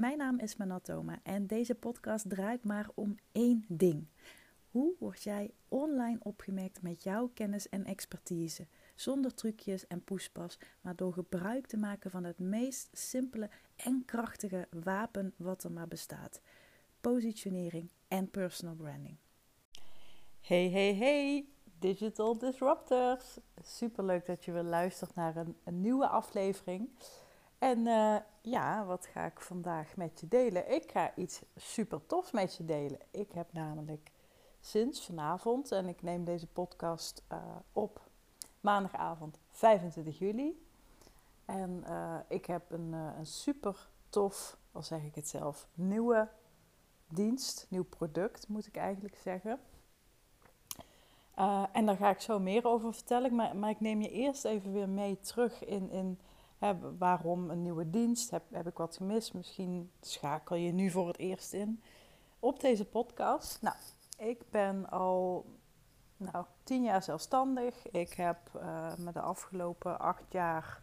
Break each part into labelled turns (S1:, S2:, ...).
S1: Mijn naam is Manatoma en deze podcast draait maar om één ding. Hoe word jij online opgemerkt met jouw kennis en expertise? Zonder trucjes en poespas, maar door gebruik te maken van het meest simpele en krachtige wapen wat er maar bestaat: positionering en personal branding. Hey, hey, hey, Digital Disruptors! Super leuk dat je weer luistert naar een nieuwe aflevering. En uh, ja, wat ga ik vandaag met je delen? Ik ga iets super tofs met je delen. Ik heb namelijk sinds vanavond, en ik neem deze podcast uh, op maandagavond 25 juli. En uh, ik heb een, een super tof, al zeg ik het zelf, nieuwe dienst, nieuw product moet ik eigenlijk zeggen. en daar ga ik zo meer over vertellen. Maar, maar ik neem je eerst even weer mee terug in, in Waarom een nieuwe dienst? Heb, heb ik wat gemist? Misschien schakel je nu voor het eerst in op deze podcast. Nou, ik ben al nou, tien jaar zelfstandig. Ik heb uh, me de afgelopen acht jaar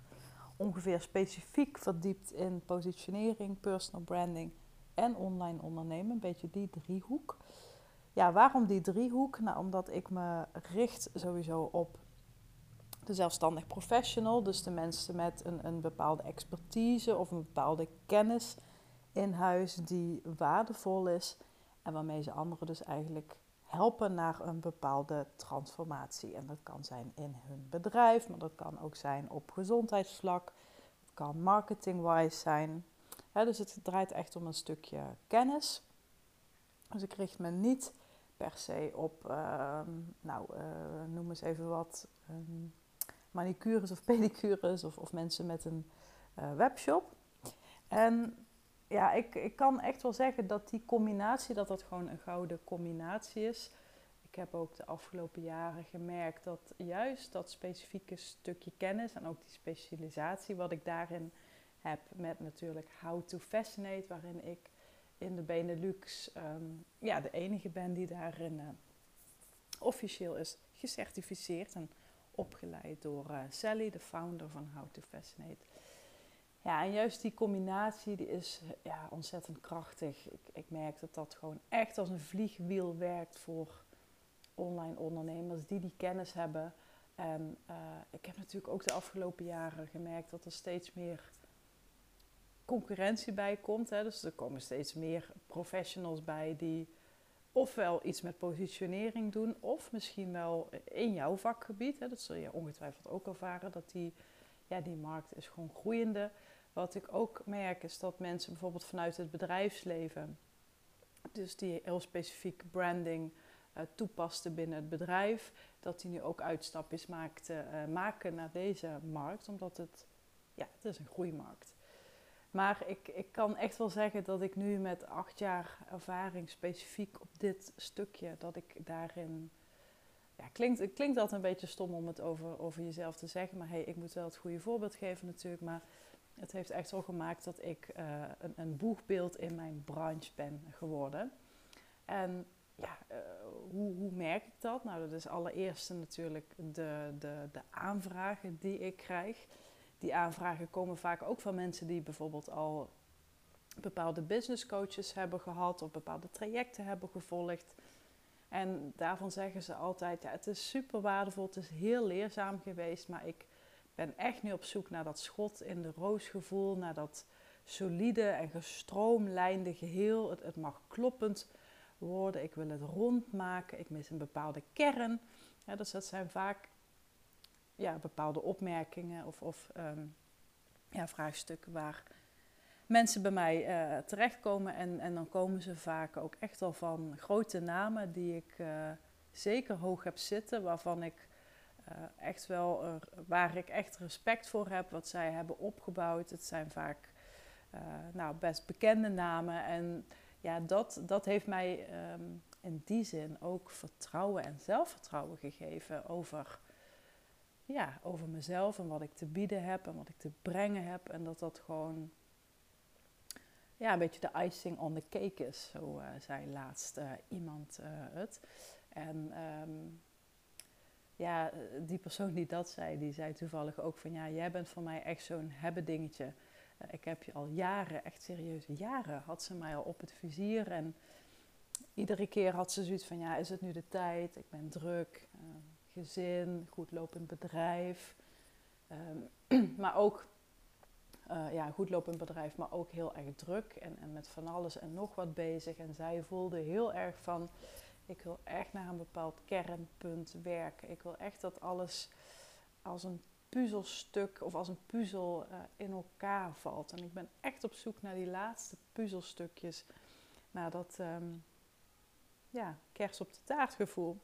S1: ongeveer specifiek verdiept in positionering, personal branding en online ondernemen. Een beetje die driehoek. Ja, waarom die driehoek? Nou, omdat ik me richt sowieso op de zelfstandig professional, dus de mensen met een, een bepaalde expertise of een bepaalde kennis in huis die waardevol is en waarmee ze anderen dus eigenlijk helpen naar een bepaalde transformatie. En dat kan zijn in hun bedrijf, maar dat kan ook zijn op gezondheidsvlak, het kan marketing-wise zijn. dus het draait echt om een stukje kennis. Dus ik richt me niet per se op, uh, nou, uh, noem eens even wat, manicures of pedicures of, of mensen met een uh, webshop. En ja, ik, ik kan echt wel zeggen dat die combinatie, dat dat gewoon een gouden combinatie is. Ik heb ook de afgelopen jaren gemerkt dat juist dat specifieke stukje kennis en ook die specialisatie wat ik daarin heb met natuurlijk How to Fascinate, waarin ik in de Benelux um, ja, de enige ben die daarin uh, officieel is gecertificeerd. En opgeleid door uh, Sally, de founder van How to Fascinate. Ja, en juist die combinatie die is ja, ontzettend krachtig. Ik, ik merk dat dat gewoon echt als een vliegwiel werkt voor online ondernemers die die kennis hebben. En uh, ik heb natuurlijk ook de afgelopen jaren gemerkt dat er steeds meer concurrentie bij komt. Hè. Dus er komen steeds meer professionals bij die ofwel iets met positionering doen, of misschien wel in jouw vakgebied. Hè, dat zul je ongetwijfeld ook ervaren, dat die, ja, die markt is gewoon groeiende. Wat ik ook merk is dat mensen bijvoorbeeld vanuit het bedrijfsleven, dus die heel specifiek branding uh, toepasten binnen het bedrijf, dat die nu ook uitstapjes maakt, uh, maken naar deze markt, omdat het, ja, het is een groeimarkt. Maar ik, ik kan echt wel zeggen dat ik nu met acht jaar ervaring specifiek op dit stukje, dat ik daarin. Ja, klinkt, het klinkt altijd een beetje stom om het over, over jezelf te zeggen, maar hey, ik moet wel het goede voorbeeld geven natuurlijk. Maar het heeft echt wel gemaakt dat ik uh, een, een boegbeeld in mijn branche ben geworden. En ja, uh, hoe, hoe merk ik dat? Nou, dat is allereerst natuurlijk de, de, de aanvragen die ik krijg die aanvragen komen vaak ook van mensen die bijvoorbeeld al bepaalde business coaches hebben gehad of bepaalde trajecten hebben gevolgd. En daarvan zeggen ze altijd: ja, het is super waardevol, het is heel leerzaam geweest, maar ik ben echt nu op zoek naar dat schot in de roos gevoel, naar dat solide en gestroomlijnde geheel. Het, het mag kloppend worden, ik wil het rondmaken, ik mis een bepaalde kern. Dus dat zijn vaak ja, bepaalde opmerkingen of, of um, ja, vraagstukken waar mensen bij mij uh, terechtkomen. En, en dan komen ze vaak ook echt al van grote namen die ik uh, zeker hoog heb zitten, waarvan ik uh, echt wel, waar ik echt respect voor heb, wat zij hebben opgebouwd. Het zijn vaak nou, best bekende namen. En ja, dat, dat heeft mij um, in die zin ook vertrouwen en zelfvertrouwen gegeven over ja, over mezelf en wat ik te bieden heb en wat ik te brengen heb. En dat dat gewoon ja, een beetje de icing on the cake is. Zo uh, zei laatst uh, iemand uh, het. En um, ja, die persoon die dat zei, die zei toevallig ook van ja, jij bent voor mij echt zo'n hebben dingetje. Eh, ik heb je al jaren, echt serieuze jaren, had ze mij al op het vizier. En iedere keer had ze zoiets van, ja, is het nu de tijd? Ik ben druk, uh, gezin, goed lopend bedrijf. Ehm, maar ook, uh, ja, goed lopend bedrijf, maar ook heel erg druk. En, en met van alles en nog wat bezig. En zij voelde heel erg van, ik wil echt naar een bepaald kernpunt werken. Ik wil echt dat alles als een puzzelstuk of als een puzzel uh, in elkaar valt. En ik ben echt op zoek naar die laatste puzzelstukjes. Naar dat um, ja, kers op de taart gevoel.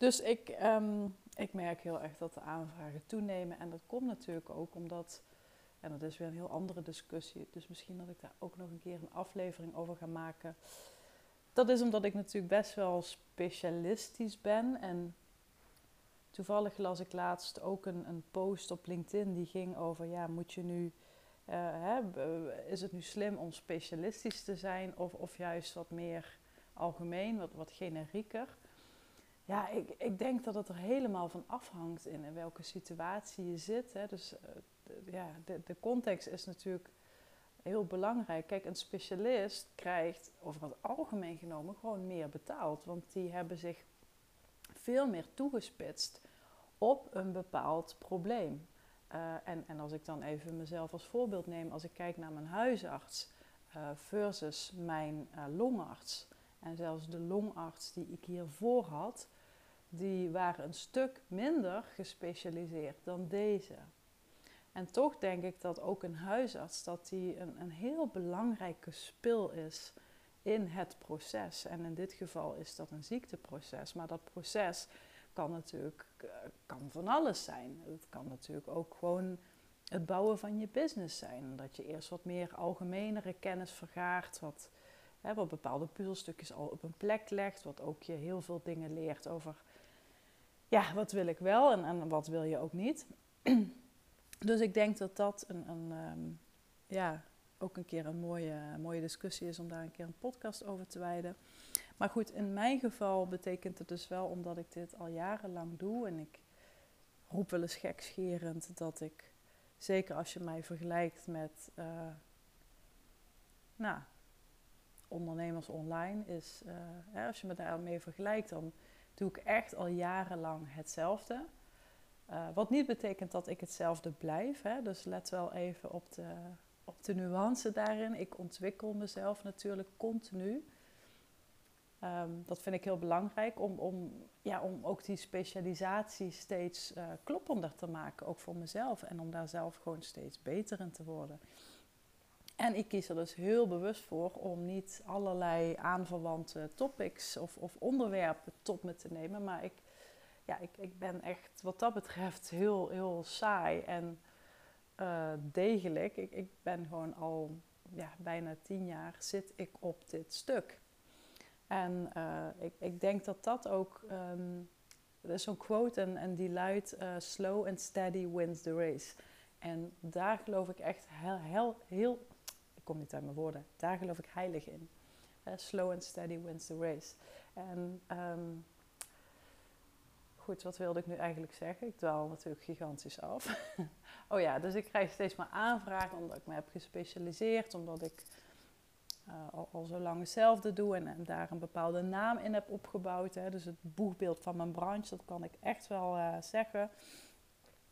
S1: Dus ik, um, ik merk heel erg dat de aanvragen toenemen. En dat komt natuurlijk ook omdat, en dat is weer een heel andere discussie. Dus misschien dat ik daar ook nog een keer een aflevering over ga maken. Dat is omdat ik natuurlijk best wel specialistisch ben. En toevallig las ik laatst ook een, een post op LinkedIn die ging over: ja, moet je nu. Uh, hè, is het nu slim om specialistisch te zijn of, of juist wat meer algemeen, wat, wat generieker? Ja, ik, ik denk dat het er helemaal van afhangt in, in welke situatie je zit. Hè. Dus de, ja, de, de context is natuurlijk heel belangrijk. Kijk, een specialist krijgt over het algemeen genomen gewoon meer betaald. Want die hebben zich veel meer toegespitst op een bepaald probleem. Uh, en, en als ik dan even mezelf als voorbeeld neem, als ik kijk naar mijn huisarts uh, versus mijn longarts. En zelfs de longarts die ik hiervoor had, die waren een stuk minder gespecialiseerd dan deze. En toch denk ik dat ook een huisarts dat die een, een heel belangrijke spil is in het proces. En in dit geval is dat een ziekteproces. Maar dat proces kan natuurlijk uh, kan van alles zijn. Het kan natuurlijk ook gewoon het bouwen van je business zijn. Dat je eerst wat meer algemenere kennis vergaart. Wat, hè, wat bepaalde puzzelstukjes al op een plek legt. Wat ook je heel veel dingen leert over... Ja, wat wil ik wel en, en wat wil je ook niet. dus ik denk dat dat een, een um, ja, ook een keer een mooie, mooie discussie is om daar een keer een podcast over te wijden. Maar goed, in mijn geval betekent het dus wel omdat ik dit al jarenlang doe en ik roep wel eens gekscherend dat ik, zeker als je mij vergelijkt met uh, nou, ondernemers online, is, uh, hè, als je me daarmee vergelijkt, dan doe ik echt al jarenlang hetzelfde. Uh, wat niet betekent dat ik hetzelfde blijf. Hè? Dus let wel even op de, op de nuance daarin. Ik ontwikkel mezelf natuurlijk continu. Um, dat vind ik heel belangrijk om, om, ja, om ook die specialisatie steeds uh, kloppender te maken, ook voor mezelf. En om daar zelf gewoon steeds beter in te worden. En ik kies er dus heel bewust voor om niet allerlei aanverwante topics of, of onderwerpen tot me te nemen. Maar ik, ja, ik, ik ben echt wat dat betreft heel, heel saai en uh, degelijk. Ik, ik ben gewoon al ja, bijna tien jaar zit ik op dit stuk. En uh, ik, ik denk dat dat ook, um, er is zo'n quote en, en die luidt, uh, slow and steady wins the race. En daar geloof ik echt heel, heel, heel kom niet uit mijn woorden, daar geloof ik heilig in. Uh, slow and steady wins the race. En um, goed, wat wilde ik nu eigenlijk zeggen? Ik dwaal natuurlijk gigantisch af. oh ja, dus ik krijg steeds maar aanvragen omdat ik me heb gespecialiseerd, omdat ik uh, al, zo lang hetzelfde doe en, daar een bepaalde naam in heb opgebouwd. Hè. Dus het boegbeeld van mijn branche, dat kan ik echt wel uh, zeggen.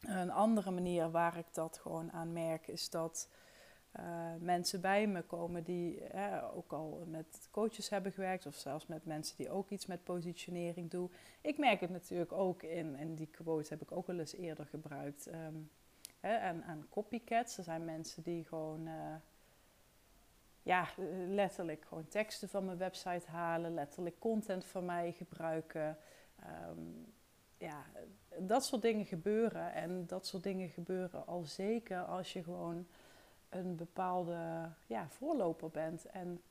S1: Een andere manier waar ik dat gewoon aan merk, is dat uh, mensen bij me komen die ook al met coaches hebben gewerkt, of zelfs met mensen die ook iets met positionering doen. Ik merk het natuurlijk ook in, en die quote heb ik ook wel eens eerder gebruikt. Um, hè, en, en copycats, er zijn mensen die gewoon ja, letterlijk gewoon teksten van mijn website halen, letterlijk content van mij gebruiken. Um, ja, dat soort dingen gebeuren. En dat soort dingen gebeuren al zeker als je gewoon een bepaalde ja, voorloper bent. En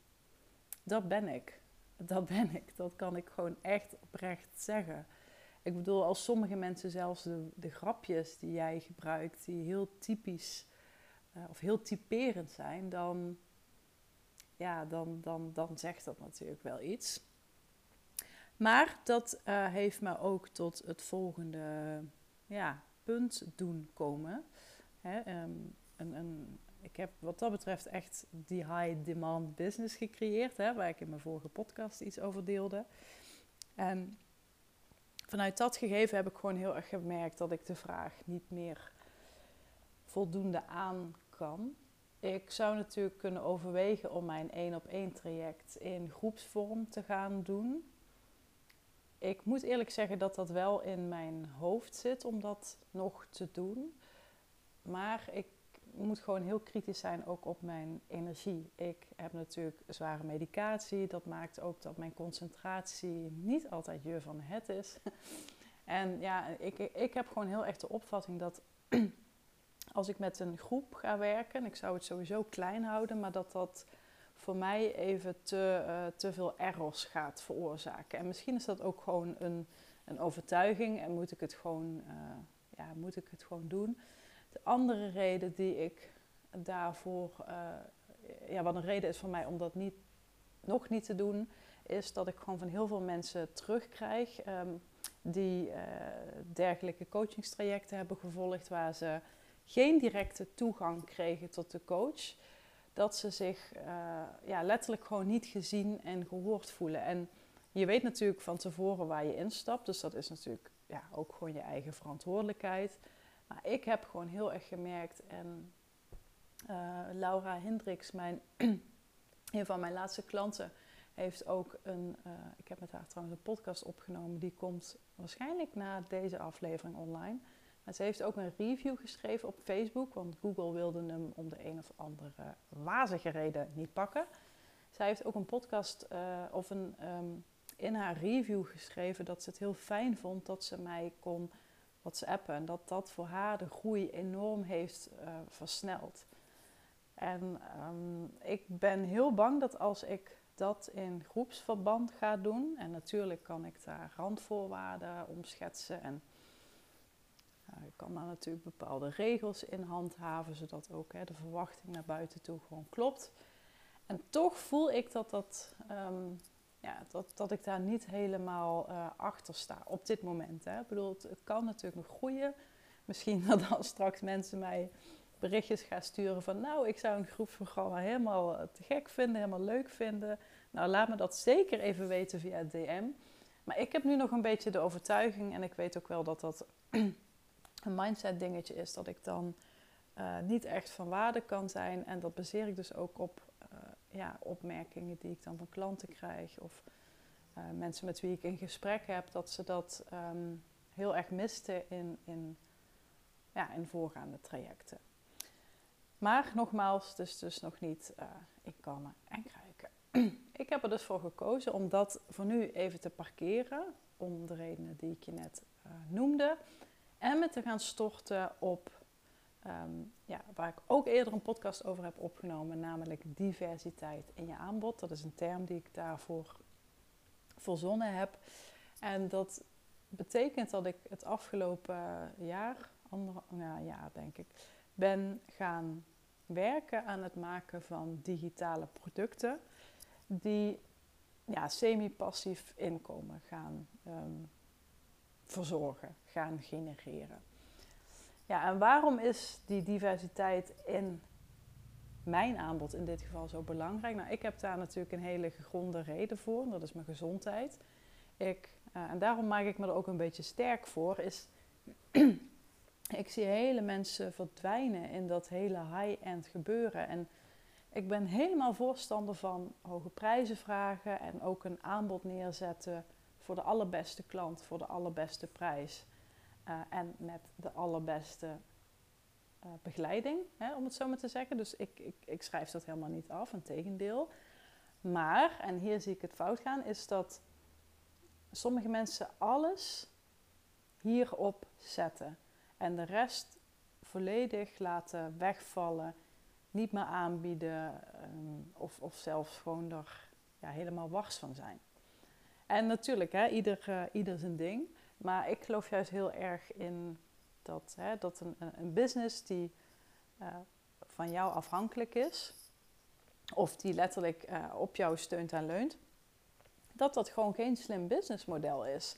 S1: dat ben ik. Dat ben ik. Dat kan ik gewoon echt oprecht zeggen. Ik bedoel, als sommige mensen zelfs de, de grapjes die jij gebruikt, die heel typisch uh, of heel typerend zijn, dan ja, dan, dan, dan zegt dat natuurlijk wel iets. Maar dat uh, heeft me ook tot het volgende ja, punt doen komen. Hè, um, een, een, ik heb wat dat betreft echt die high demand business gecreëerd, hè, waar ik in mijn vorige podcast iets over deelde. En vanuit dat gegeven heb ik gewoon heel erg gemerkt dat ik de vraag niet meer voldoende aan kan. Ik zou natuurlijk kunnen overwegen om mijn één op één traject in groepsvorm te gaan doen. Ik moet eerlijk zeggen dat dat wel in mijn hoofd zit om dat nog te doen. Maar ik moet gewoon heel kritisch zijn ook op mijn energie. Ik heb natuurlijk zware medicatie. Dat maakt ook dat mijn concentratie niet altijd je van het is. En ja, ik, ik heb gewoon heel erg de opvatting dat als ik met een groep ga werken, ik zou het sowieso klein houden, maar dat dat voor mij even te, uh, te veel errors gaat veroorzaken. En misschien is dat ook gewoon een, een overtuiging en moet ik het gewoon, uh, ja, moet ik het gewoon doen. De andere reden die ik daarvoor, uh, ja, wat een reden is voor mij om dat niet, nog niet te doen, is dat ik gewoon van heel veel mensen terugkrijg um, die dergelijke coachingstrajecten hebben gevolgd waar ze geen directe toegang kregen tot de coach, dat ze zich uh, ja, letterlijk gewoon niet gezien en gehoord voelen. En je weet natuurlijk van tevoren waar je instapt, dus dat is natuurlijk ja, ook gewoon je eigen verantwoordelijkheid. Maar ik heb gewoon heel erg gemerkt, en uh, Laura Hendricks, mijn, een van mijn laatste klanten, heeft ook een, uh, ik heb met haar trouwens een podcast opgenomen, die komt waarschijnlijk na deze aflevering online. En ze heeft ook een review geschreven op Facebook, want Google wilde hem om de een of andere wazige reden niet pakken. Zij heeft ook een podcast uh, of een, um, in haar review geschreven dat ze het heel fijn vond dat ze mij kon WhatsAppen. En dat dat voor haar de groei enorm heeft uh, versneld. En um, ik ben heel bang dat als ik dat in groepsverband ga doen, en natuurlijk kan ik daar randvoorwaarden om schetsen en nou, je kan daar natuurlijk bepaalde regels in handhaven, zodat ook hè, de verwachting naar buiten toe gewoon klopt. En toch voel ik dat, dat, um, ja, dat, ik daar niet helemaal uh, achter sta op dit moment. Hè. Ik bedoel, het, kan natuurlijk nog groeien. Misschien dat dan straks mensen mij berichtjes gaan sturen van... nou, ik zou een groepsprogramma helemaal eh, te gek vinden, helemaal leuk vinden. Nou, laat me dat zeker even weten via DM. Maar ik heb nu nog een beetje de overtuiging en ik weet ook wel dat dat een mindset dingetje is dat ik dan uh, niet echt van waarde kan zijn. En dat baseer ik dus ook op ja, opmerkingen die ik dan van klanten krijg. Of uh, mensen met wie ik in gesprek heb, dat ze dat um, heel erg misten in, in, ja, in voorgaande trajecten. Maar nogmaals, dus, dus nog niet ik kan en krijgen. ik heb er dus voor gekozen om dat voor nu even te parkeren. Om de redenen die ik je net noemde. En me te gaan storten op, um, ja, waar ik ook eerder een podcast over heb opgenomen, namelijk diversiteit in je aanbod. Dat is een term die ik daarvoor verzonnen heb. En dat betekent dat ik het afgelopen jaar, ander, ja, denk ik, ben gaan werken aan het maken van digitale producten die ja, semi-passief inkomen gaan um, verzorgen, gaan genereren. Ja, en waarom is die diversiteit in mijn aanbod in dit geval zo belangrijk? Nou, ik heb daar natuurlijk een hele gegronde reden voor, dat is mijn gezondheid. Ik, uh, en daarom maak ik me er ook een beetje sterk voor, is ik zie hele mensen verdwijnen in dat hele high-end gebeuren. En ik ben helemaal voorstander van hoge prijzen vragen en ook een aanbod neerzetten voor de allerbeste klant, voor de allerbeste prijs uh, en met de allerbeste uh, begeleiding, hè, om het zo maar te zeggen. Dus ik, ik, ik schrijf dat helemaal niet af, een tegendeel. Maar, en hier zie ik het fout gaan, is dat sommige mensen alles hierop zetten en de rest volledig laten wegvallen, niet meer aanbieden um, of, of zelfs gewoon er ja, helemaal wars van zijn. En natuurlijk, hè, ieder, uh, ieder zijn ding. Maar ik geloof juist heel erg in dat, hè, dat een, een business die uh, van jou afhankelijk is, of die letterlijk uh, op jou steunt en leunt, dat dat gewoon geen slim businessmodel is.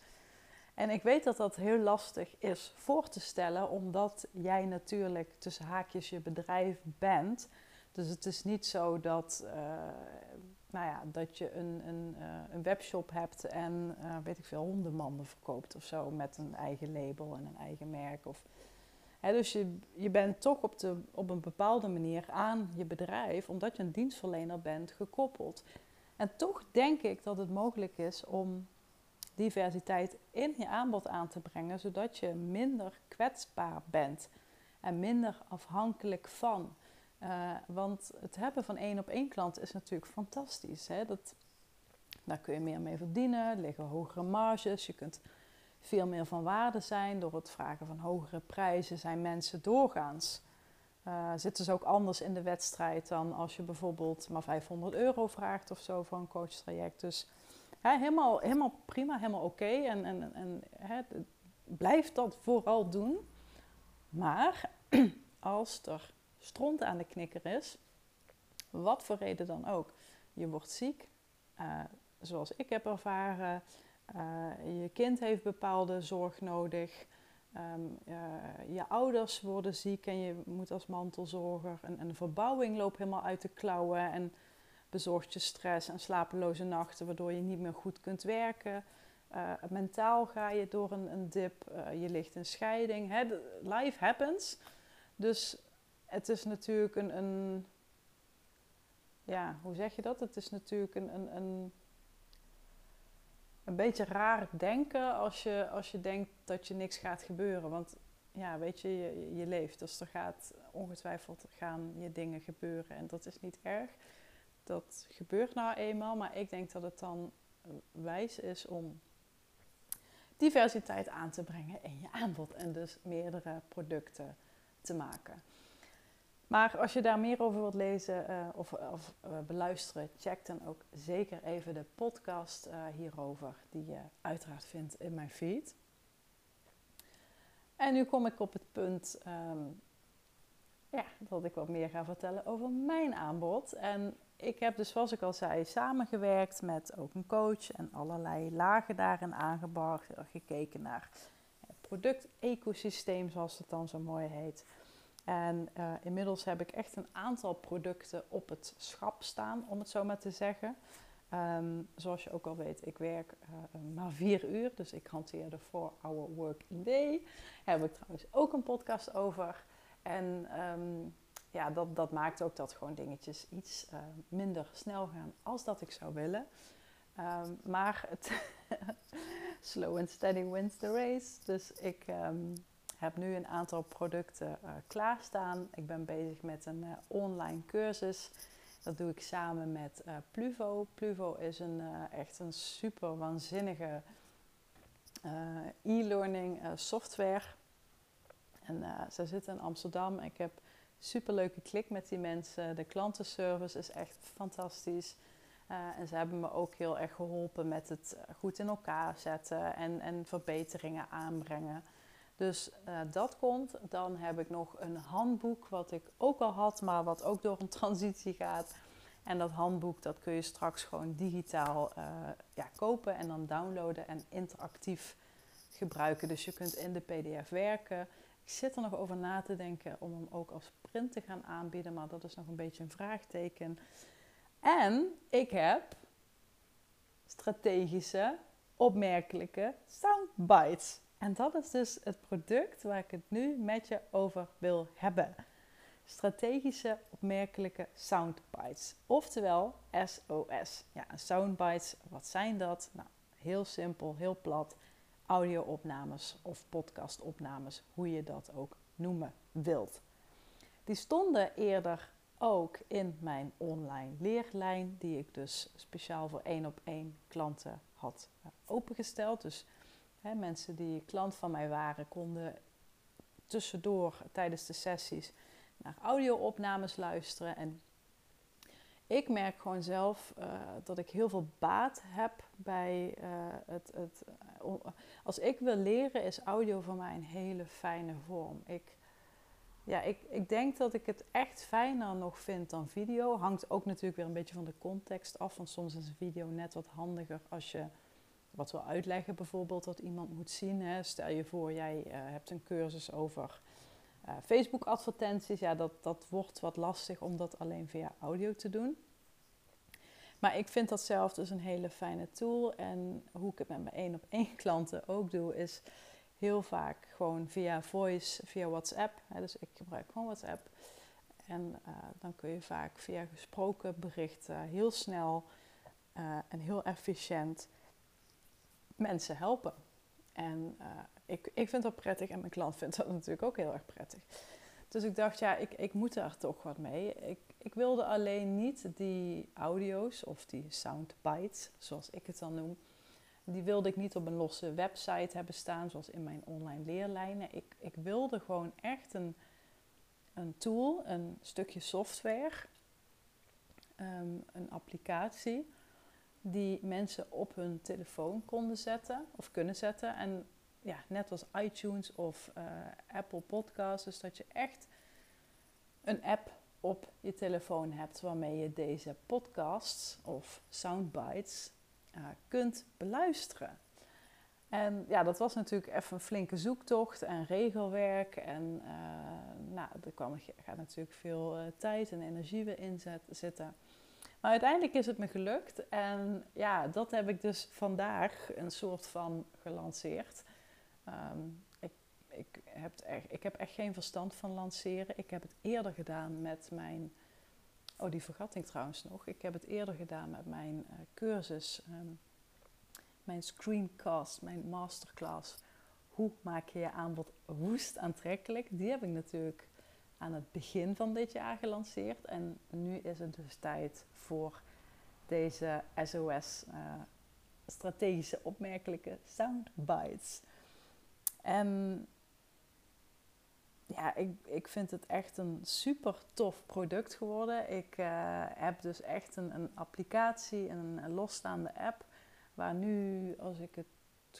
S1: En ik weet dat dat heel lastig is voor te stellen, omdat jij natuurlijk tussen haakjes je bedrijf bent. Dus het is niet zo dat, uh, nou ja, dat je een, een, uh, een webshop hebt en uh, weet ik veel, hondenmanden verkoopt of zo met een eigen label en een eigen merk. Of, hè, dus je, je bent toch op, de, op een bepaalde manier aan je bedrijf, omdat je een dienstverlener bent, gekoppeld. En toch denk ik dat het mogelijk is om diversiteit in je aanbod aan te brengen, zodat je minder kwetsbaar bent en minder afhankelijk van. Uh, want het hebben van één op één klant is natuurlijk fantastisch. Hè? Dat, daar kun je meer mee verdienen, liggen hogere marges, je kunt veel meer van waarde zijn. Door het vragen van hogere prijzen zijn mensen doorgaans. Uh, zitten ze ook anders in de wedstrijd dan als je bijvoorbeeld maar 500 euro vraagt of zo voor een coachtraject. Dus helemaal, helemaal prima, helemaal oké. En, en, en blijf dat vooral doen. Maar als er stront aan de knikker is, wat voor reden dan ook, je wordt ziek, uh, zoals ik heb ervaren, uh, je kind heeft bepaalde zorg nodig, um, uh, je ouders worden ziek en je moet als mantelzorger, en, en de verbouwing loopt helemaal uit de klauwen en bezorgt je stress en slapeloze nachten, waardoor je niet meer goed kunt werken. Mentaal ga je door een, een dip, je ligt in scheiding. Life happens. Dus het is natuurlijk een, een, Ja, hoe zeg je dat? Het is natuurlijk een, een, een, een beetje raar denken als je, als je denkt dat je niks gaat gebeuren. Want ja, weet je, je, je leeft. Dus er gaat ongetwijfeld gaan je dingen gebeuren. En dat is niet erg dat gebeurt nou eenmaal, maar ik denk dat het dan wijs is om diversiteit aan te brengen in je aanbod en dus meerdere producten te maken. Maar als je daar meer over wilt lezen uh, of, of uh, beluisteren, check dan ook zeker even de podcast uh, hierover, die je uiteraard vindt in mijn feed. En nu kom ik op het punt um, ja, dat ik wat meer ga vertellen over mijn aanbod. En ik heb dus, zoals ik al zei, samengewerkt met ook een coach en allerlei lagen daarin aangebracht. Gekeken naar het product-ecosysteem, zoals het dan zo mooi heet. En uh, inmiddels heb ik echt een aantal producten op het schap staan, om het zo maar te zeggen. Um, zoals je ook al weet, ik werk uh, maar vier uur, dus ik hanteer de 4-hour working day. Daar heb ik trouwens ook een podcast over. En um, ja, dat, dat maakt ook dat gewoon dingetjes iets uh, minder snel gaan als dat ik zou willen. Um, maar het slow and steady wins the race. Dus ik heb nu een aantal producten uh, klaarstaan. Ik ben bezig met een uh, online cursus. Dat doe ik samen met Pluvo. Pluvo is een, echt een super waanzinnige e-learning software. En ze zitten in Amsterdam. Ik heb superleuke klik met die mensen. De klantenservice is echt fantastisch. En ze hebben me ook heel erg geholpen met het goed in elkaar zetten en, en verbeteringen aanbrengen. Dus uh, dat komt. Dan heb ik nog een handboek wat ik ook al had, maar wat ook door een transitie gaat. En dat handboek dat kun je straks gewoon digitaal uh, ja, kopen en dan downloaden en interactief gebruiken. Dus je kunt in de PDF werken. Ik zit er nog over na te denken om hem ook als print te gaan aanbieden, maar dat is nog een beetje een vraagteken. En ik heb strategische, opmerkelijke soundbites. En dat is dus het product waar ik het nu met je over wil hebben. Strategische, opmerkelijke soundbites. Oftewel SOS. Ja, soundbites, wat zijn dat? Nou, heel simpel, heel plat audio-opnames of podcast-opnames, hoe je dat ook noemen wilt. Die stonden eerder ook in mijn online leerlijn, die ik dus speciaal voor één op één klanten had eh, opengesteld. Dus hè, mensen die klant van mij waren, konden tussendoor tijdens de sessies naar audio-opnames luisteren en ik merk gewoon zelf uh, dat ik heel veel baat heb bij uh, het, het uh, als ik wil leren is audio voor mij een hele fijne vorm. Ik, ja, ik, ik denk dat ik het echt fijner nog vind dan video. Hangt ook natuurlijk weer een beetje van de context af. Want soms is een video net wat handiger als je wat wil uitleggen, bijvoorbeeld dat iemand moet zien. Hè. Stel je voor, jij uh, hebt een cursus over uh, Facebook-advertenties. Ja, dat, dat wordt wat lastig om dat alleen via audio te doen. Maar ik vind dat zelf dus een hele fijne tool. En hoe ik het met mijn één op één klanten ook doe, is heel vaak gewoon via voice, via WhatsApp. dus ik gebruik gewoon WhatsApp. En uh, dan kun je vaak via gesproken berichten heel snel en heel efficiënt mensen helpen. En uh, ik, ik vind dat prettig en mijn klant vindt dat natuurlijk ook heel erg prettig. Dus ik dacht, ja, ik, ik moet daar toch wat mee. Ik, ik wilde alleen niet die audio's of die soundbites, zoals ik het dan noem, die wilde ik niet op een losse website hebben staan, zoals in mijn online leerlijnen. Ik, ik wilde gewoon echt een, een tool, een stukje software, um, een applicatie, die mensen op hun telefoon konden zetten of kunnen zetten. En ja, net als iTunes of uh, Apple Podcasts, dus dat je echt een app op je telefoon hebt waarmee je deze podcasts of soundbites uh, kunt beluisteren. En ja, dat was natuurlijk even een flinke zoektocht en regelwerk. En uh, nou, er kwam, gaat natuurlijk veel tijd en energie weer in zitten. Maar uiteindelijk is het me gelukt. En ja, dat heb ik dus vandaag een soort van gelanceerd. Um, ik, ik, heb echt, ik heb echt geen verstand van lanceren. Ik heb het eerder gedaan met mijn Oh, die vergat ik trouwens nog. Ik heb het eerder gedaan met mijn uh, cursus, um, mijn screencast, mijn masterclass. Hoe maak je je aanbod woest aantrekkelijk? Die heb ik natuurlijk aan het begin van dit jaar gelanceerd. En nu is het dus tijd voor deze SOS eh, strategische opmerkelijke soundbites. Ja, ik, ik vind het echt een super tof product geworden. Ik uh, heb dus echt een, een applicatie, een, losstaande app, waar nu, als ik het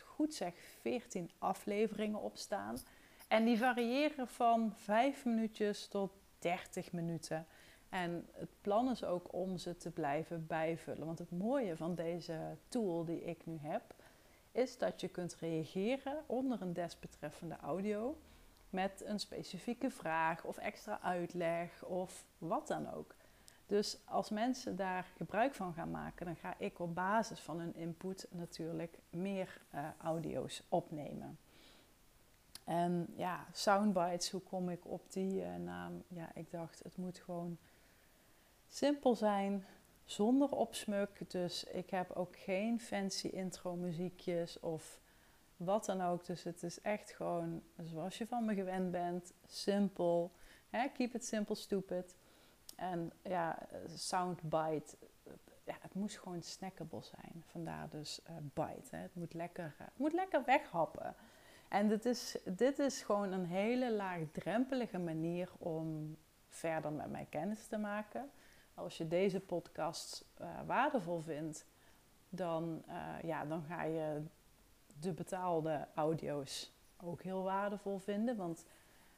S1: goed zeg, 14 afleveringen op staan. En die variëren van 5 minuutjes tot 30 minuten. En het plan is ook om ze te blijven bijvullen. Want het mooie van deze tool die ik nu heb, is dat je kunt reageren onder een desbetreffende audio met een specifieke vraag of extra uitleg of wat dan ook. Dus als mensen daar gebruik van gaan maken, dan ga ik op basis van hun input natuurlijk meer uh, audio's opnemen. En ja, soundbites, hoe kom ik op die uh, naam? Ja, ik dacht het moet gewoon simpel zijn, zonder opsmuk. Dus ik heb ook geen fancy intro muziekjes of wat dan ook. Dus het is echt gewoon zoals je van me gewend bent. Simpel. Hè? Keep it simple, stupid. En ja, soundbite. Ja, het moest gewoon snackable zijn. Vandaar dus uh, bite. Hè? Het moet lekker, uh, moet lekker weghappen. En dit is, dit is gewoon een hele laagdrempelige manier om verder met mij kennis te maken. Als je deze podcast uh, waardevol vindt, dan, ja, dan ga je de betaalde audio's ook heel waardevol vinden. Want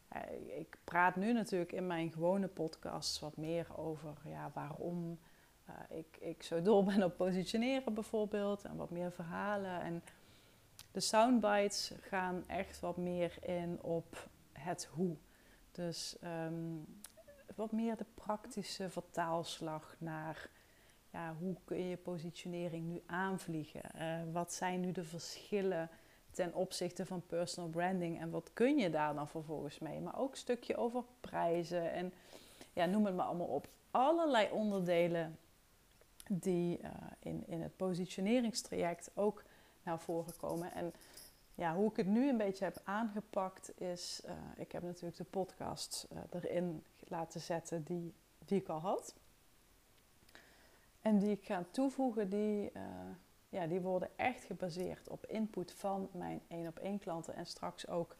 S1: eh, ik praat nu natuurlijk in mijn gewone podcast wat meer over ja, waarom ik, ik zo dol ben op positioneren bijvoorbeeld. En wat meer verhalen. En de soundbites gaan echt wat meer in op het hoe. Dus um, wat meer de praktische vertaalslag naar ja, hoe kun je positionering nu aanvliegen? Uh, wat zijn nu de verschillen ten opzichte van personal branding en wat kun je daar dan vervolgens mee? Maar ook een stukje over prijzen en ja, noem het maar allemaal op. Allerlei onderdelen die uh, in, in het positioneringstraject ook naar voren komen. En ja, hoe ik het nu een beetje heb aangepakt is, uh, ik heb natuurlijk de podcast erin laten zetten die, die ik al had. En die ik ga toevoegen, die, uh, ja, die worden echt gebaseerd op input van mijn één op één klanten en straks ook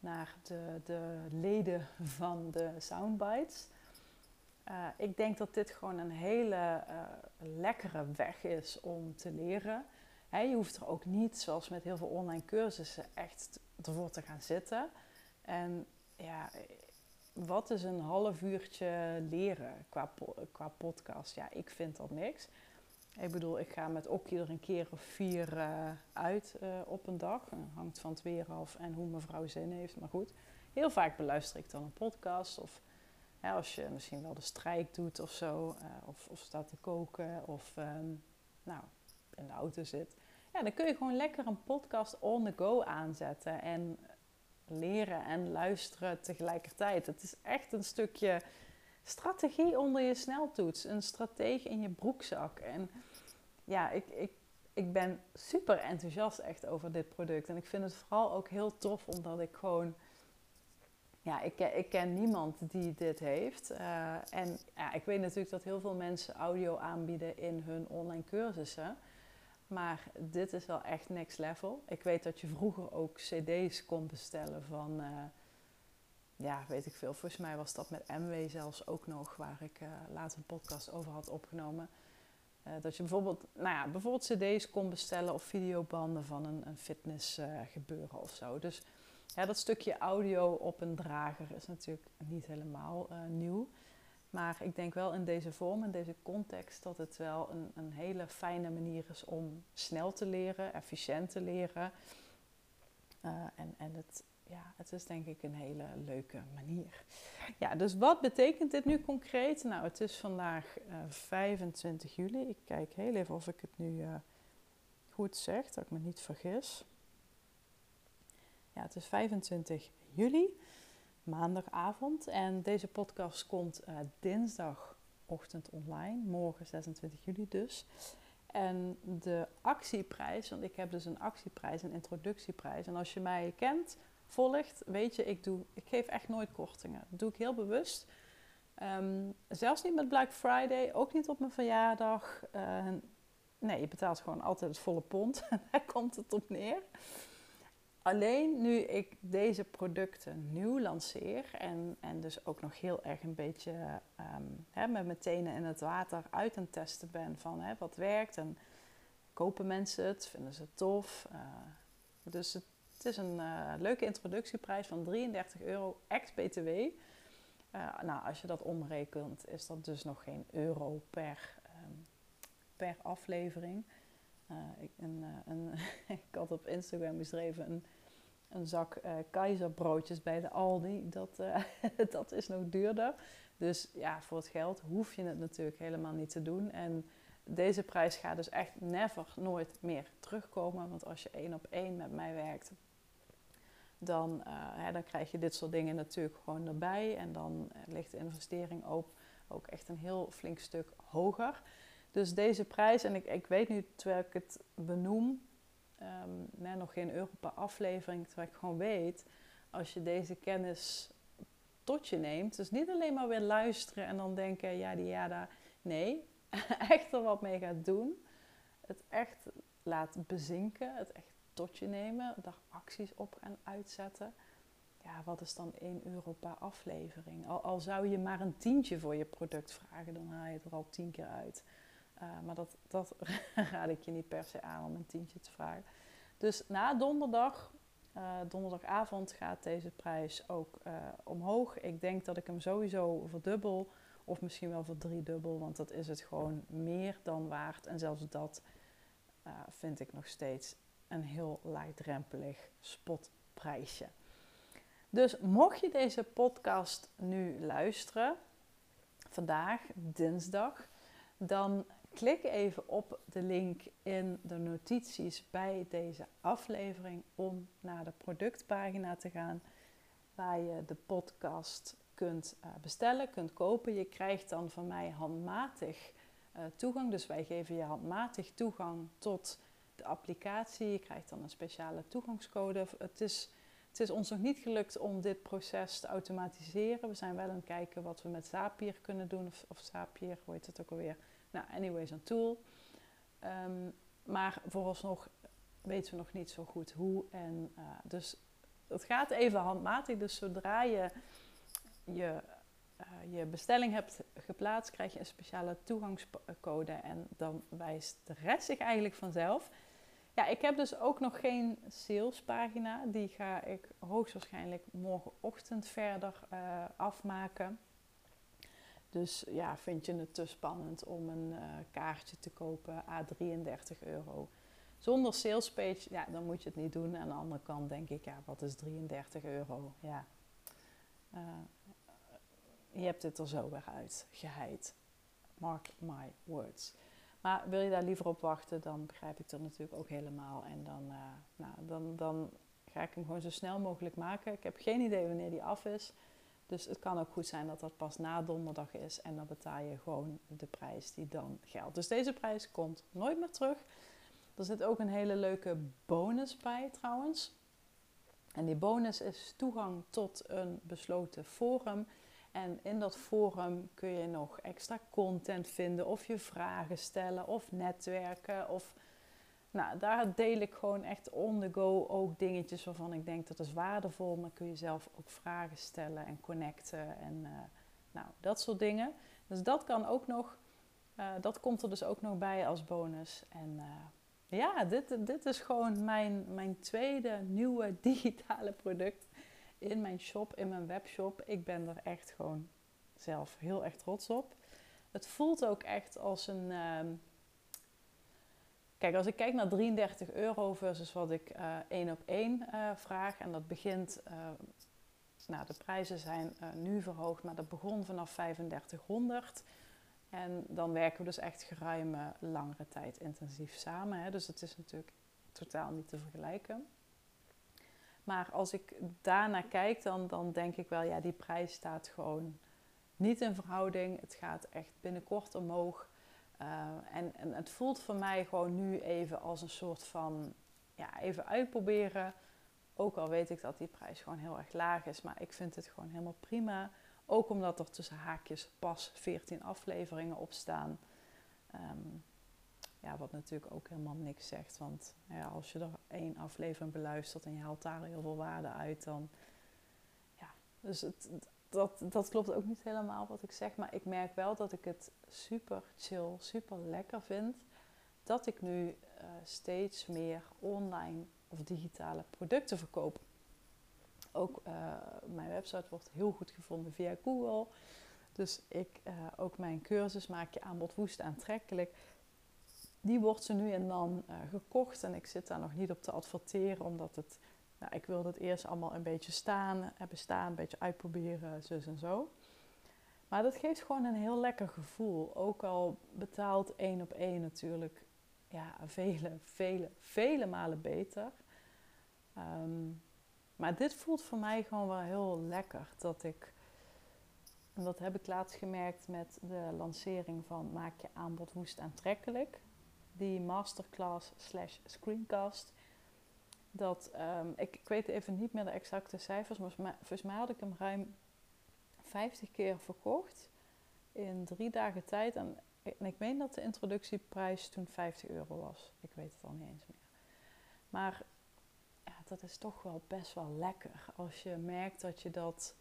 S1: naar de, de leden van de Soundbites. Ik denk dat dit gewoon een hele lekkere weg is om te leren. He, je hoeft er ook niet, zoals met heel veel online cursussen, echt ervoor te gaan zitten. En ja, wat is een half uurtje leren qua, qua podcast? Ja, ik vind dat niks. Ik bedoel, ik ga met Okkie er een keer of vier uh, uit uh, op een dag. Uh, hangt van het weer af en hoe mevrouw zin heeft. Maar goed, heel vaak beluister ik dan een podcast. Of als je misschien wel de strijk doet of zo. of, of staat te koken of um, nou, in de auto zit. Ja, dan kun je gewoon lekker een podcast on the go aanzetten. En leren en luisteren tegelijkertijd. Het is echt een stukje strategie onder je sneltoets. Een strategie in je broekzak. En ja, ik, ik, ik ben super enthousiast echt over dit product. En ik vind het vooral ook heel tof omdat ik gewoon... Ja, ik, ik ken niemand die dit heeft. Uh, en ja, ik weet natuurlijk dat heel veel mensen audio aanbieden in hun online cursussen. Maar dit is wel echt next level. Ik weet dat je vroeger ook cd's kon bestellen van... Uh, ja, weet ik veel. Volgens mij was dat met MW zelfs ook nog, waar ik uh, een podcast over had opgenomen. Uh, dat je bijvoorbeeld, nou ja, bijvoorbeeld cd's kon bestellen of videobanden van een, een fitnessgebeuren of zo. Dus dat stukje audio op een drager is natuurlijk niet helemaal nieuw. Maar ik denk wel in deze vorm, in deze context, dat het wel een, een hele fijne manier is om snel te leren, efficiënt te leren. en, en het ja, het is denk ik een hele leuke manier. Ja, dus wat betekent dit nu concreet? Nou, het is vandaag uh, eh, 25 juli. Ik kijk heel even of ik het nu uh, goed zeg, dat ik me niet vergis. Ja, het is 25 juli, maandagavond. En deze podcast komt uh, dinsdagochtend online, morgen 26 juli dus. En de actieprijs, want ik heb dus een actieprijs, een introductieprijs. En als je mij kent, volgt, weet je, ik, doe, ik geef echt nooit kortingen. Dat doe ik heel bewust. Um, zelfs niet met Black Friday, ook niet op mijn verjaardag. Uh, nee, je betaalt gewoon altijd het volle pond. Daar komt het op neer. Alleen nu ik deze producten nieuw lanceer en, en dus ook nog heel erg een beetje um, hè, met mijn tenen in het water uit aan testen ben van hè, wat werkt en kopen mensen het, vinden ze het tof. Uh, dus het, is een uh, leuke introductieprijs van 33 euro ex-BTW. Eh, nou, als je dat omrekent, is dat dus nog geen euro per, um, per aflevering. Ik, een, een ik had op Instagram beschreven een, een zak keizerbroodjes bij de Aldi. Dat, dat is nog duurder. Dus ja, voor het geld hoef je het natuurlijk helemaal niet te doen. En deze prijs gaat dus echt never, nooit meer terugkomen. Want als je één op één met mij werkt, dan, uh, dan krijg je dit soort dingen natuurlijk gewoon erbij. En dan uh, ligt de investering ook, ook echt een heel flink stuk hoger. Dus deze prijs, en ik, ik weet nu terwijl ik het benoem, um, nee, nog geen euro per aflevering, terwijl ik gewoon weet, als je deze kennis tot je neemt, dus niet alleen maar weer luisteren en dan denken, ja, die ja, daar, nee, echt er wat mee gaat doen. Het echt laat bezinken, het echt tot je nemen, daar acties op gaan uitzetten. Ja, wat is dan 1 euro per aflevering? Al, al, zou je maar een tientje voor je product vragen, dan haal je het er al tien keer uit. Uh, maar dat, dat raad ik je niet per se aan om een tientje te vragen. Dus na donderdag, uh, donderdagavond, gaat deze prijs ook uh, omhoog. Ik denk dat ik hem sowieso verdubbel, of misschien wel verdriedubbel, want dat is het gewoon meer dan waard. En zelfs dat vind ik nog steeds een heel laagdrempelig spotprijsje. Dus mocht je deze podcast nu luisteren, vandaag dinsdag, dan klik even op de link in de notities bij deze aflevering om naar de productpagina te gaan waar je de podcast kunt uh, bestellen, kunt kopen. Je krijgt dan van mij handmatig uh, toegang. Dus wij geven je handmatig toegang tot de applicatie. Je krijgt dan een speciale toegangscode. Het is, het is ons nog niet gelukt om dit proces te automatiseren. We zijn wel aan het kijken wat we met Zapier kunnen doen. Of, of Zapier, hoe heet het ook alweer? Nou, anyways, een tool. Um, maar vooralsnog weten we nog niet zo goed hoe. En, uh, dus het gaat even handmatig. Dus zodra je je, uh, je bestelling hebt geplaatst, krijg je een speciale toegangscode. En dan wijst de rest zich eigenlijk vanzelf. Ja, ik heb dus ook nog geen salespagina. Die ga ik hoogstwaarschijnlijk morgenochtend verder uh, afmaken. Dus ja, vind je het te spannend om een uh, kaartje te kopen a 33 euro? Zonder salespage, ja, dan moet je het niet doen. Aan de andere kant denk ik, ja, wat is 33 euro? Ja, uh, je hebt het er zo weer uit, geheid. Mark my words. Maar wil je daar liever op wachten, dan begrijp ik dat natuurlijk ook helemaal. En dan, uh, nou, dan, dan ga ik hem gewoon zo snel mogelijk maken. Ik heb geen idee wanneer die af is. Dus het kan ook goed zijn dat dat pas na donderdag is. En dan betaal je gewoon de prijs die dan geldt. Dus deze prijs komt nooit meer terug. Er zit ook een hele leuke bonus bij trouwens. En die bonus is toegang tot een besloten forum. En in dat forum kun je nog extra content vinden, of je vragen stellen, of netwerken. Of, nou, daar deel ik gewoon echt on the go ook dingetjes waarvan ik denk dat is waardevol. Dan kun je zelf ook vragen stellen en connecten en uh, nou, dat soort dingen. Dus dat kan ook nog, uh, dat komt er dus ook nog bij als bonus. En uh, ja, dit, dit is gewoon mijn, mijn tweede nieuwe digitale product in mijn shop, in mijn webshop. Ik ben er echt gewoon zelf heel erg trots op. Het voelt ook echt als een. Uh, kijk, als ik kijk naar 33 euro versus wat ik uh, één op één uh, vraag. En dat begint. Uh, nou, de prijzen zijn nu verhoogd, maar dat begon vanaf 3500. En dan werken we dus echt geruime langere tijd intensief samen. Hè? Dus het is natuurlijk totaal niet te vergelijken. Maar als ik daarnaar kijk, dan, dan denk ik wel, ja, die prijs staat gewoon niet in verhouding. Het gaat echt binnenkort omhoog. Uh, en, en het voelt voor mij gewoon nu even als een soort van, ja, even uitproberen. Ook al weet ik dat die prijs gewoon heel erg laag is, maar ik vind het gewoon helemaal prima. Ook omdat er tussen haakjes pas 14 afleveringen op staan. Um, ja, wat natuurlijk ook helemaal niks zegt. Want ja, als je er één aflevering beluistert en je haalt daar heel veel waarde uit, dan. Ja, dus het, dat, dat klopt ook niet helemaal wat ik zeg. Maar ik merk wel dat ik het super chill, super lekker vind. Dat ik nu uh, steeds meer online of digitale producten verkoop. Ook uh, mijn website wordt heel goed gevonden via Google. Dus ik, uh, ook mijn cursus maak je aanbod woest aantrekkelijk die wordt ze nu en dan uh, gekocht. En ik zit daar nog niet op te adverteren, omdat het, nou, ik wil het eerst allemaal een beetje staan, hebben staan, een beetje uitproberen, zus en zo. Maar dat geeft gewoon een heel lekker gevoel. Ook al betaalt één op één natuurlijk ja, vele, vele, vele malen beter. Um, maar dit voelt voor mij gewoon wel heel lekker. Dat ik, dat heb ik laatst gemerkt met de lancering van Maak je aanbod woest aantrekkelijk die masterclass slash screencast. Dat, ik, ik, weet even niet meer de exacte cijfers, maar volgens mij had ik hem ruim 50 keer verkocht in drie dagen tijd. En, en ik meen dat de introductieprijs toen 50 euro was. Ik weet het al niet eens meer. Maar ja, dat is toch wel best wel lekker als je merkt dat je dat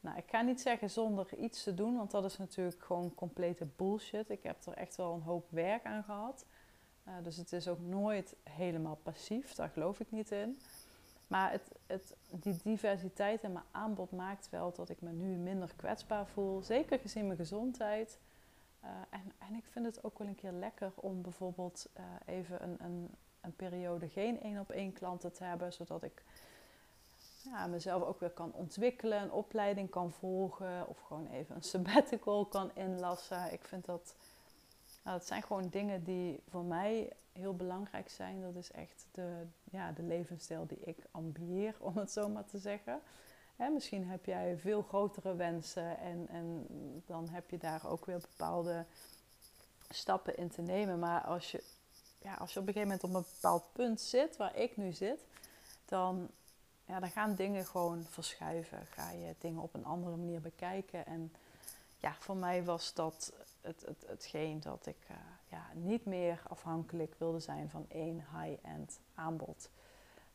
S1: nou, ik ga niet zeggen zonder iets te doen, want dat is natuurlijk gewoon complete bullshit. Ik heb er echt wel een hoop werk aan gehad. Uh, dus het is ook nooit helemaal passief, daar geloof ik niet in. Maar het, het, die diversiteit in mijn aanbod maakt wel dat ik me nu minder kwetsbaar voel. Zeker gezien mijn gezondheid. Uh, en, en ik vind het ook wel een keer lekker om bijvoorbeeld uh, even een, een, een periode geen één op één klanten te hebben. Zodat ik ja, mezelf ook weer kan ontwikkelen, een opleiding kan volgen of gewoon even een sabbatical kan inlassen. Ik vind dat, nou, dat zijn gewoon dingen die voor mij heel belangrijk zijn. Dat is echt de, ja, de levensstijl die ik ambieer, om het zo maar te zeggen. Hè, misschien heb jij veel grotere wensen en, en dan heb je daar ook weer bepaalde stappen in te nemen. Maar als je, ja, als je op een gegeven moment op een bepaald punt zit, waar ik nu zit, dan ja, dan gaan dingen gewoon verschuiven. Ga je dingen op een andere manier bekijken. En ja, voor mij was dat het, het, hetgeen dat ik uh, ja, niet meer afhankelijk wilde zijn van één high-end aanbod.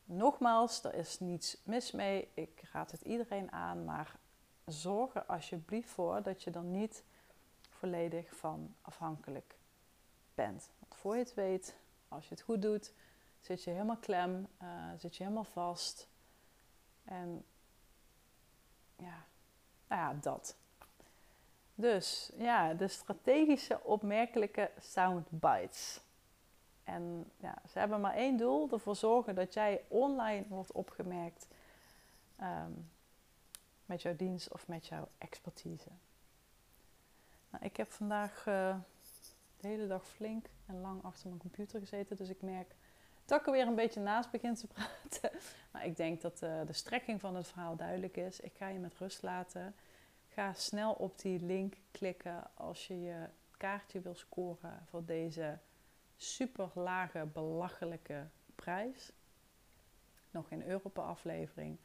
S1: Nogmaals, er is niets mis mee. Ik raad het iedereen aan. Maar zorg er alsjeblieft voor dat je er niet volledig van afhankelijk bent. Want voor je het weet, als je het goed doet, zit je helemaal klem, uh, zit je helemaal vast. En ja, nou ja, dat. Dus ja, de strategische opmerkelijke soundbites. En ja, ze hebben maar één doel: ervoor zorgen dat jij online wordt opgemerkt ehm, met jouw dienst of met jouw expertise. Nou, ik heb vandaag uh, de hele dag flink en lang achter mijn computer gezeten, dus ik merk er weer een beetje naast begin te praten. Maar ik denk dat uh, de strekking van het verhaal duidelijk is. Ik ga je met rust laten. Ga snel op die link klikken als je je kaartje wil scoren voor deze super lage, belachelijke prijs. Nog geen euro per aflevering.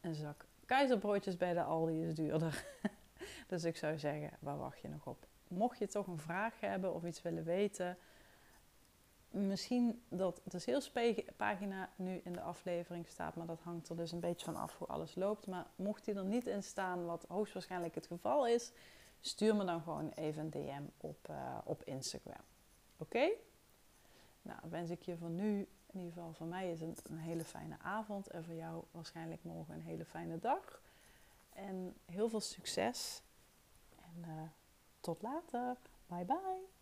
S1: Een zak keizerbroodjes bij de Aldi is duurder. dus ik zou zeggen, waar wacht je nog op? Mocht je toch een vraag hebben of iets willen weten, misschien dat de salespagina nu in de aflevering staat, maar dat hangt er dus een beetje van af hoe alles loopt. Maar mocht die er niet in staan, wat hoogstwaarschijnlijk het geval is, stuur me dan gewoon even een DM op, uh, op Instagram. Oké? Nou, wens ik je voor nu, in ieder geval voor mij is een hele fijne avond en voor jou waarschijnlijk morgen een hele fijne dag. En heel veel succes en uh, tot later. Bye bye.